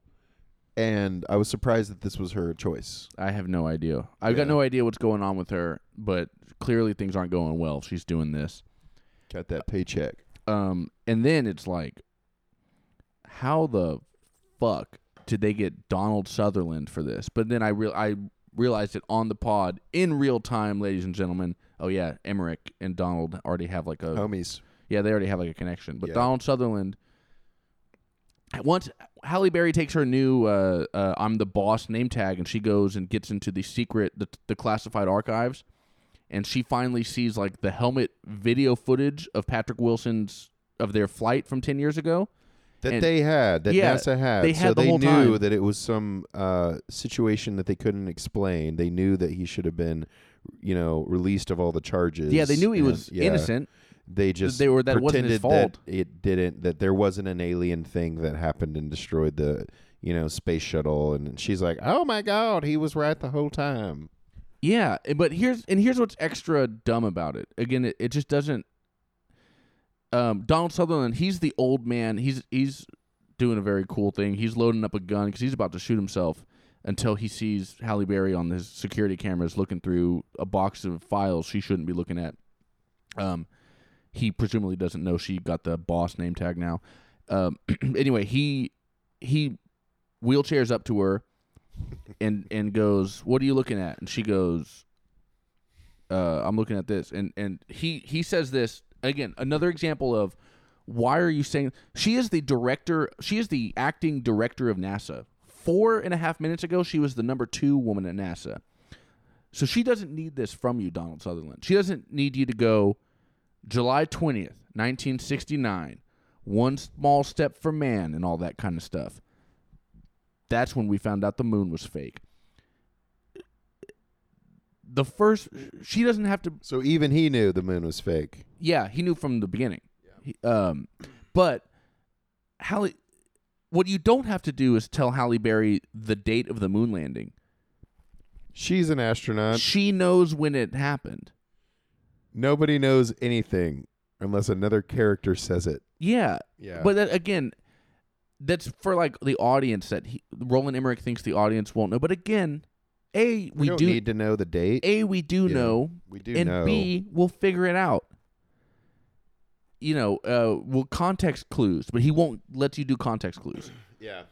and I was surprised that this was her choice. I have no idea. I've got no idea what's going on with her, but clearly things aren't going well. She's doing this. Got that paycheck. Um, and then it's like, how the fuck did they get Donald Sutherland for this? But then I real I realized it on the pod in real time, ladies and gentlemen. Oh yeah, Emmerich and Donald already have like a Homies. Yeah, they already have like a connection. But Yeah. Donald Sutherland, once Halle Berry takes her new uh, uh, "I'm the boss" name tag, and she goes and gets into the secret, the, the classified archives, and she finally sees like the helmet video footage of Patrick Wilson's of their flight from ten years ago. That And- they had, that Yeah, NASA had. they so the they knew time. that it was some uh, situation that they couldn't explain. They knew that he should have been, you know, released of all the charges. Yeah, they knew he and- was yeah, innocent. They just they were- that wasn't his pretended fault. that it didn't. That there wasn't an alien thing that happened and destroyed the, you know, space shuttle. And she's like, "Oh my god, he was right the whole time." Yeah, but here's and here's what's extra dumb about it. Again, it, it just doesn't. Um, Donald Sutherland, he's the old man. He's he's doing a very cool thing. He's loading up a gun because he's about to shoot himself until he sees Halle Berry on his security cameras looking through a box of files she shouldn't be looking at. Um, he presumably doesn't know she got the boss name tag now. Um, anyway, he he wheelchairs up to her and and goes, "What are you looking at?" And she goes, uh, "I'm looking at this." And and he he says this again. Another example of why are you saying she is the director? She is the acting director of NASA. Four and a half minutes ago, she was the number two woman at NASA. So she doesn't need this from you, Donald Sutherland. She doesn't need you to go July 20th, 1969, one small step for man and all that kind of stuff. That's when we found out the moon was fake. The first, she doesn't have to. So even he knew the moon was fake. Yeah, he knew from the beginning. He- um, but Halle, what you don't have to do is tell Halle Berry the date of the moon landing. She's an astronaut. she knows when it happened. Nobody knows anything unless another character says it. Yeah, Yeah. but that, again, that's for like the audience that he, Roland Emmerich thinks the audience won't know. But again, a we, we do need to know the date. a we do Yeah, know, we do and know. b we'll figure it out. You know, uh, well, context clues, but he won't let you do context clues. yeah.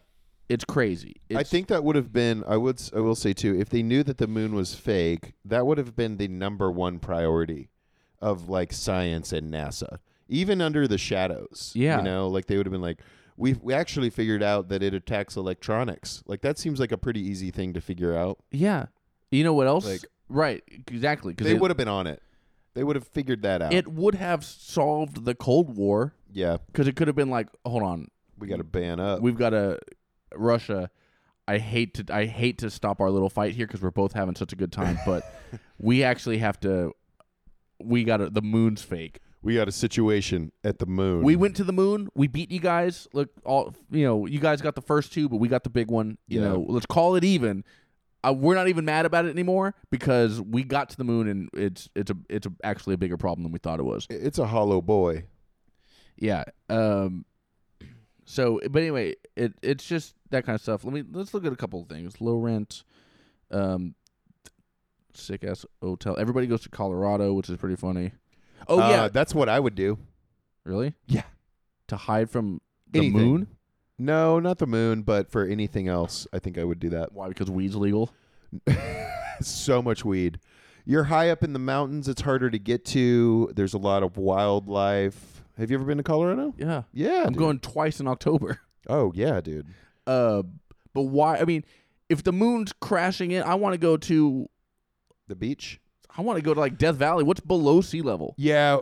It's crazy. I think that would have been. I would. I will say too. If they knew that the moon was fake, that would have been the number one priority of like science and NASA. Even under the shadows. Yeah. You know, like they would have been like, we we actually figured out that it attacks electronics. Like that seems like a pretty easy thing to figure out. yeah. You know what else? Like- right, exactly. Because They would have been on it. They would have figured that out. it would have solved the Cold War yeah. because it could have been like, hold on, We got to ban up. we've got a Russia. I hate to I hate to stop our little fight here because we're both having such a good time, but we actually have to. We got to the moon's fake. We got a situation at the moon. We went to the moon. We beat you guys. Look, all you know, you guys got the first two, but we got the big one. You Yeah. know, let's call it even. Uh, we're not even mad about it anymore because we got to the moon and it's it's a it's a, actually a bigger problem than we thought it was. It's a hollow boy. Yeah. Um. So, but anyway, it it's just that kind of stuff. Let me let's look at a couple of things. Low rent, um, sick ass hotel. Everybody goes to Colorado, which is pretty funny. Oh Uh, yeah, that's what I would do. really? Yeah. To hide from the Anything. moon? No, not the moon, but for anything else, I think I would do that. Why? Because weed's legal. so much weed. You're high up in the mountains. It's harder to get to. There's a lot of wildlife. Have you ever been to Colorado? Yeah, Yeah, I'm dude. going twice in October. Oh yeah, dude. Uh, but why? I mean, if the moon's crashing in, I want to go to. The beach. I want to go to like Death Valley. What's below sea level? Yeah.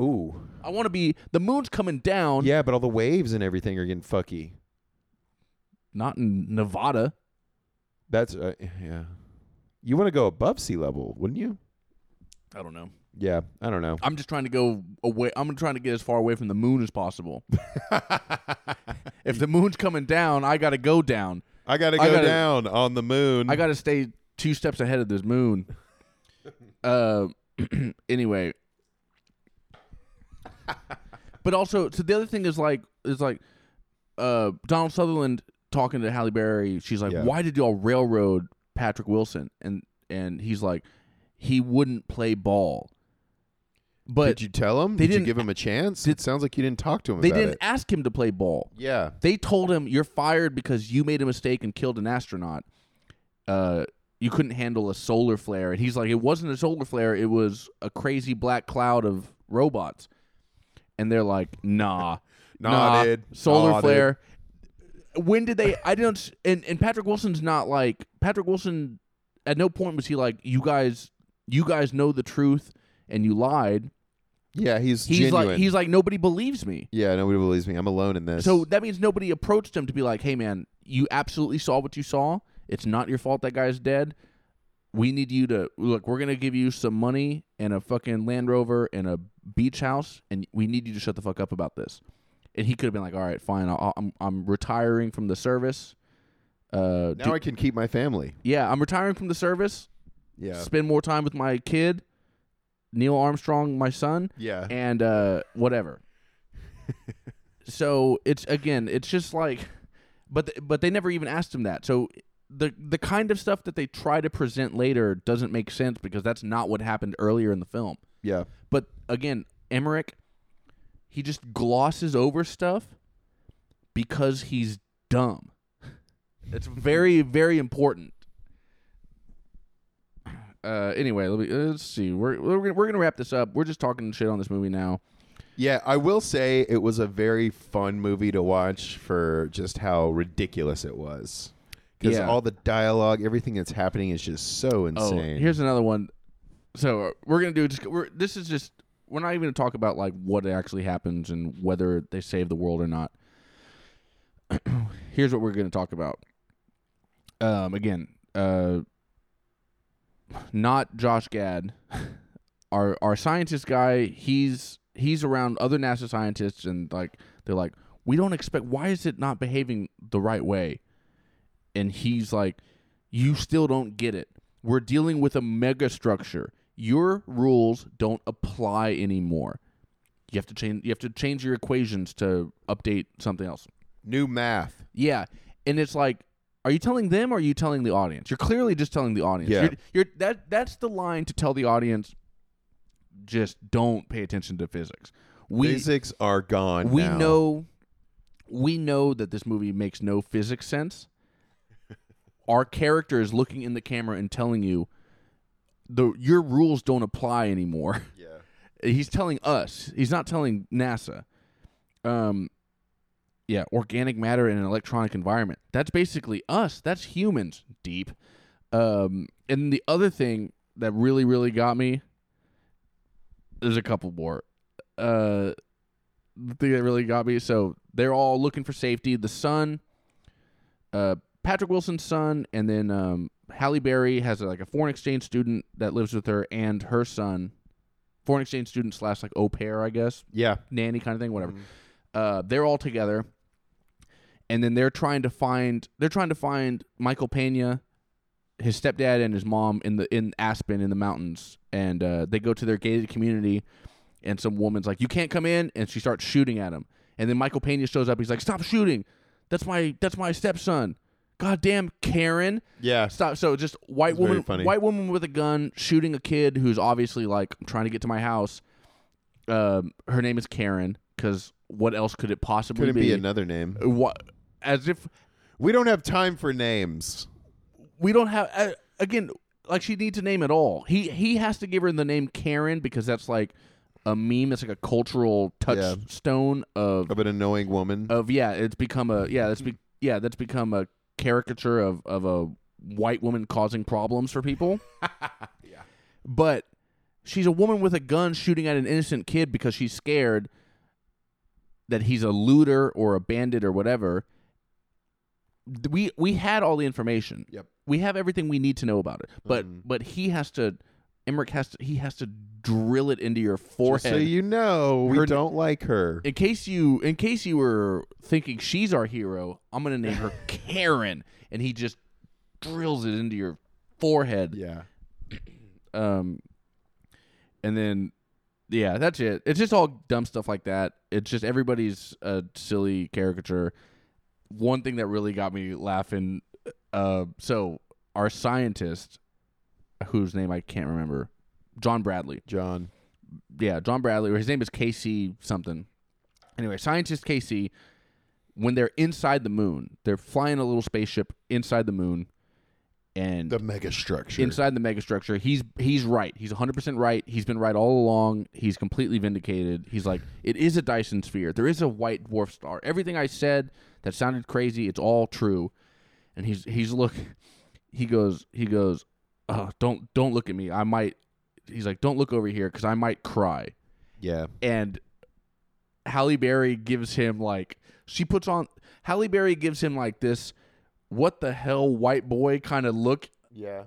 Ooh. I want to be. The moon's coming down. Yeah, but all the waves and everything are getting fucky. Not in Nevada. That's uh, yeah. You want to go above sea level, wouldn't you? I don't know. Yeah, I don't know. I'm just trying to go away. I'm trying to get as far away from the moon as possible. if the moon's coming down, I got to go down. I got to go gotta- down on the moon. I got to stay two steps ahead of this moon. Uh, anyway, but also, so the other thing is like is like uh Donald Sutherland talking to Halle Berry. She's like, Yeah. "Why did y'all railroad Patrick Wilson?" And and he's like, "He wouldn't play ball." But Did you tell him? they Did you didn't- give him a chance? did- it sounds like you didn't talk to him they didn't it. ask him to play ball. Yeah. They told him you're fired because you made a mistake and killed an astronaut. Uh, you couldn't handle a solar flare, and he's like, it wasn't a solar flare; it was a crazy black cloud of robots. And they're like, nah, Nah, dude. solar Nah, flare. When did they? I don't. s- And and Patrick Wilson's not like Patrick Wilson. At no point was he like, you guys, you guys know the truth, and you lied. Yeah, he's, He's genuine. like, he's like, nobody believes me. yeah, nobody believes me. I'm alone in this. So that means nobody approached him to be like, "Hey, man, you absolutely saw what you saw. It's not your fault that guy's dead. We need you to look. We're gonna give you some money and a fucking Land Rover and a beach house, and we need you to shut the fuck up about this." And he could have been like, "All right, fine. I'll, I'm I'm retiring from the service. Uh, now do- I can keep my family. yeah, I'm retiring from the service. Yeah. Spend more time with my kid, Neil Armstrong, my son." Yeah. and uh whatever. so it's again, it's just like, but th- but they never even asked him that. So the the kind of stuff that they try to present later doesn't make sense because that's not what happened earlier in the film. yeah. But again, Emmerich, he just glosses over stuff because he's dumb. It's very very important. Uh, anyway, let me, let's see. We're we're gonna, we're gonna wrap this up. We're just talking shit on this movie now. Yeah, I will say it was a very fun movie to watch for just how ridiculous it was. Because Yeah. all the dialogue, everything that's happening is just so Oh, insane. here's another one. So uh, we're gonna do just we're this is just we're not even gonna talk about like what actually happens and whether they save the world or not. here's what we're gonna talk about. Um, again, uh, not Josh Gad, our our scientist guy. He's he's around other NASA scientists and like they're like, we don't expect. Why is it not behaving the right way? And he's like, you still don't get it. We're dealing with a mega structure. Your rules don't apply anymore. You have to change. You have to change your equations to update something else. New math. Yeah, and it's like, are you telling them or are you telling the audience? You're clearly just telling the audience. Yeah. You're, you're that. That's the line to tell the audience. Just don't pay attention to physics. We Physics are gone. we now. know we know that this movie makes no physics sense. Our character is looking in the camera and telling you the your rules don't apply anymore. Yeah. He's telling us. He's not telling NASA. Um yeah, organic matter in an electronic environment. That's basically us. That's humans deep. Um and the other thing that really really got me there's a couple more. Uh the thing that really got me. So they're all looking for safety. The sun uh, Patrick Wilson's son, and then um, Halle Berry has a, like a foreign exchange student that lives with her, and her son, foreign exchange student slash like au pair, I guess, Yeah. nanny kind of thing, whatever. Mhm. Uh, they're all together, and then they're trying to find they're trying to find Michael Pena, his stepdad, and his mom in the in Aspen in the mountains, and uh, they go to their gated community, and some woman's like, "You can't come in," and she starts shooting at him, and then Michael Pena shows up. He's like, "Stop shooting! That's my that's my stepson." Goddamn Karen! Yeah. Stop. So just white It's very woman, funny. white woman with a gun shooting a kid who's obviously like I'm trying to get to my house. Um, her name is Karen because what else could it possibly Couldn't be another name. What? As if We don't have time for names. we don't have uh, again like she needs a name at all. He he has to give her the name Karen because that's like a meme. It's like a cultural touchstone of Of an annoying woman. of yeah. It's become a yeah. That's be, yeah. That's become a caricature of of a white woman causing problems for people. yeah. but she's a woman with a gun shooting at an innocent kid because she's scared that he's a looter or a bandit or whatever. We we had all the information. Yep. We have everything we need to know about it. But Mhm. but he has to Emmerich has to he has to drill it into your Just forehead. so you know, we Her- don't like her. in case you in case you were thinking she's our hero, I'm gonna name her Karen, and he just drills it into your forehead. yeah. Um, and then, yeah, that's it. It's just all dumb stuff like that. It's just everybody's a silly caricature. One thing that really got me laughing. Uh, so our scientist, whose name I can't remember, John Bradley. John. Yeah, John Bradley, or his name is Casey something. Anyway, scientist Casey, when they're inside the moon, they're flying a little spaceship inside the moon, and The mega structure. inside the megastructure. He's he's right. He's 100% right. He's been right all along. He's completely vindicated. He's like, it is a Dyson sphere. There is a white dwarf star. Everything I said that sounded crazy, it's all true. And he's he's look he goes he goes, "Oh, don't don't look at me. I might He's like, "Don't look over here cuz I might cry." yeah. And Halle Berry gives him like she puts on Halle Berry gives him like this what the hell white boy kind of look Yeah.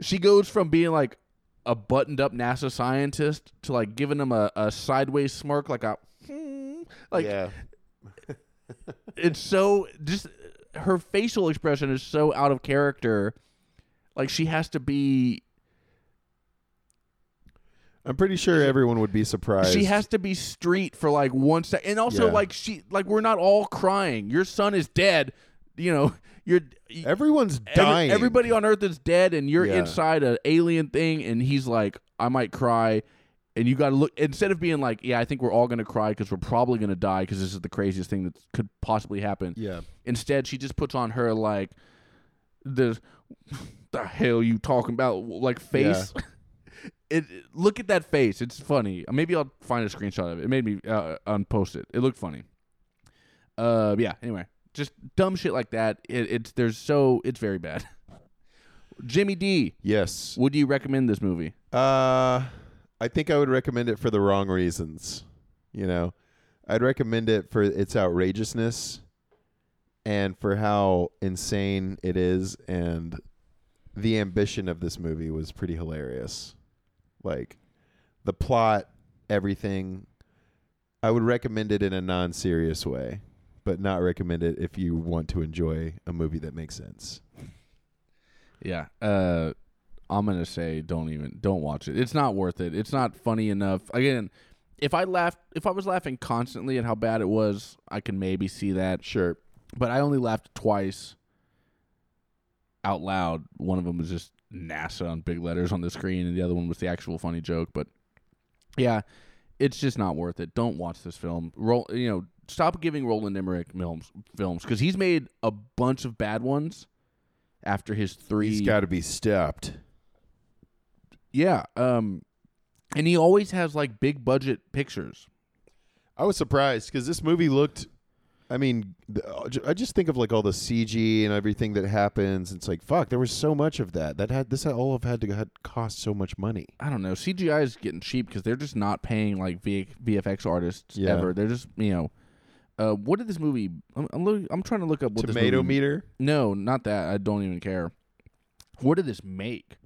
she goes from being like a buttoned up NASA scientist to like giving him a, a sideways smirk, like a hmm, like yeah. it's so just her facial expression is so out of character. Like she has to be, I'm pretty sure everyone would be surprised. she has to be street for like one second, and also Yeah. like she, like we're not all crying. Your son is dead. You know, you're Everyone's Every- dying. everybody on Earth is dead, and you're Yeah. inside an alien thing, and he's like, I might cry. And you got to look, instead of being like, yeah, I think we're all going to cry because we're probably going to die because this is the craziest thing that could possibly happen. Yeah. Instead, she just puts on her, like, the, the hell you talking about, like, face. It, it- look at that face. It's funny. Maybe I'll find a screenshot of it. It made me uh, unpost it. It looked funny. Uh, yeah. Anyway, just dumb shit like that. It, it's there's so it's very bad. Jimmy D, Yes. would you recommend this movie? Uh, I think I would recommend it for the wrong reasons. You know, I'd recommend it for its outrageousness and for how insane it is, and the ambition of this movie was pretty hilarious. Like the plot, everything. I would recommend it in a non-serious way, but not recommend it if you want to enjoy a movie that makes sense. Yeah. Uh, I'm gonna say don't even don't watch it. It's not worth it. It's not funny enough. Again, if I laughed, if I was laughing constantly at how bad it was, I can maybe see that. Sure. But I only laughed twice out loud. One of them was just NASA on big letters on the screen, and the other one was the actual funny joke. But yeah, it's just not worth it. Don't watch this film. Roll, you know, stop giving Roland Emmerich films films because he's made a bunch of bad ones after his three. He's got to be stepped. yeah, um, and he always has like big budget pictures. I was surprised because this movie looked. I mean, uh, I just think of like all the CG and everything that happens. It's like fuck, there was so much of that. That had this all have had to had cost so much money. I don't know. CGI is getting cheap because they're just not paying like v- VFX artists Yeah. ever. They're just you know. Uh, what did this movie? I'm I'm, look, I'm trying to look up what this Tomato movie, meter, No, not that. I don't even care. What did this make?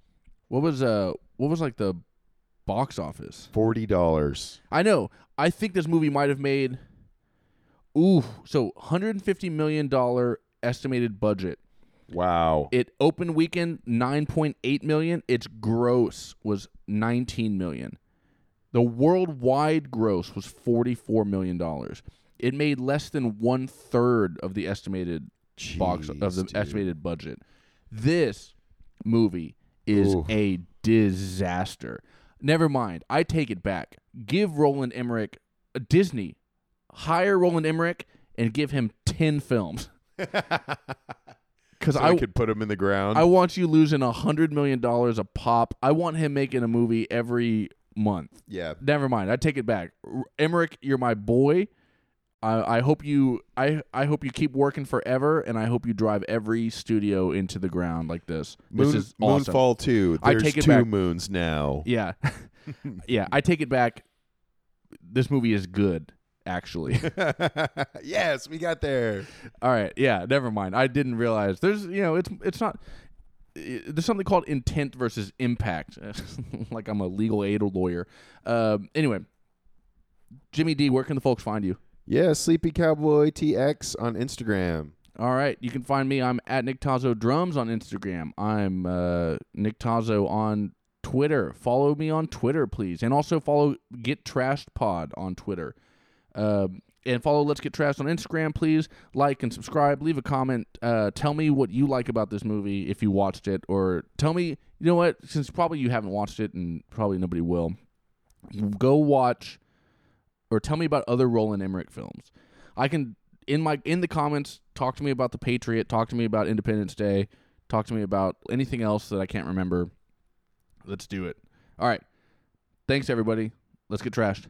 What was uh? What was like the box office? forty dollars. I know. I think this movie might have made. Ooh, so 150 million dollar estimated budget. Wow. It opened weekend 9.8 million. Its gross was 19 million. The worldwide gross was 44 million dollars. It made less than one third of the estimated box of the dude. estimated budget. This movie is Oof. a disaster. Never mind. I take it back. Give Roland Emmerich uh, Disney hire Roland Emmerich and give him 10 films. Cuz so I I could put him in the ground. I want you losing a hundred million dollars a pop. I want him making a movie every month. Yeah. Never mind. I take it back. Emmerich, you're my boy. I, I hope you I I hope you keep working forever, and I hope you drive every studio into the ground like this. Moon, this is awesome. Moonfall 2. I take it two back. moons now. Yeah, yeah. I take it back. This movie is good, actually. yes, we got there. All right. Yeah. Never mind. I didn't realize there's you know it's it's not. There's something called intent versus impact. like I'm a legal aid lawyer. Um, anyway, Jimmy D, where can the folks find you? Yeah, Sleepy Cowboy TX on Instagram. All right, you can find me. I'm at Nick Tozzo Drums on Instagram. I'm uh, Nick Tozzo on Twitter. Follow me on Twitter, please, and also follow Get Trashed Pod on Twitter. Um, and follow Let's Get Trashed on Instagram, please. Like and subscribe. Leave a comment. Uh, tell me what you like about this movie if you watched it, or tell me. You know what? Since probably you haven't watched it, and probably nobody will, go watch or tell me about other Roland Emmerich films. I can in my in the comments talk to me about the Patriot, talk to me about Independence Day, talk to me about anything else that I can't remember. Let's do it. All right. Thanks everybody. Let's get trashed.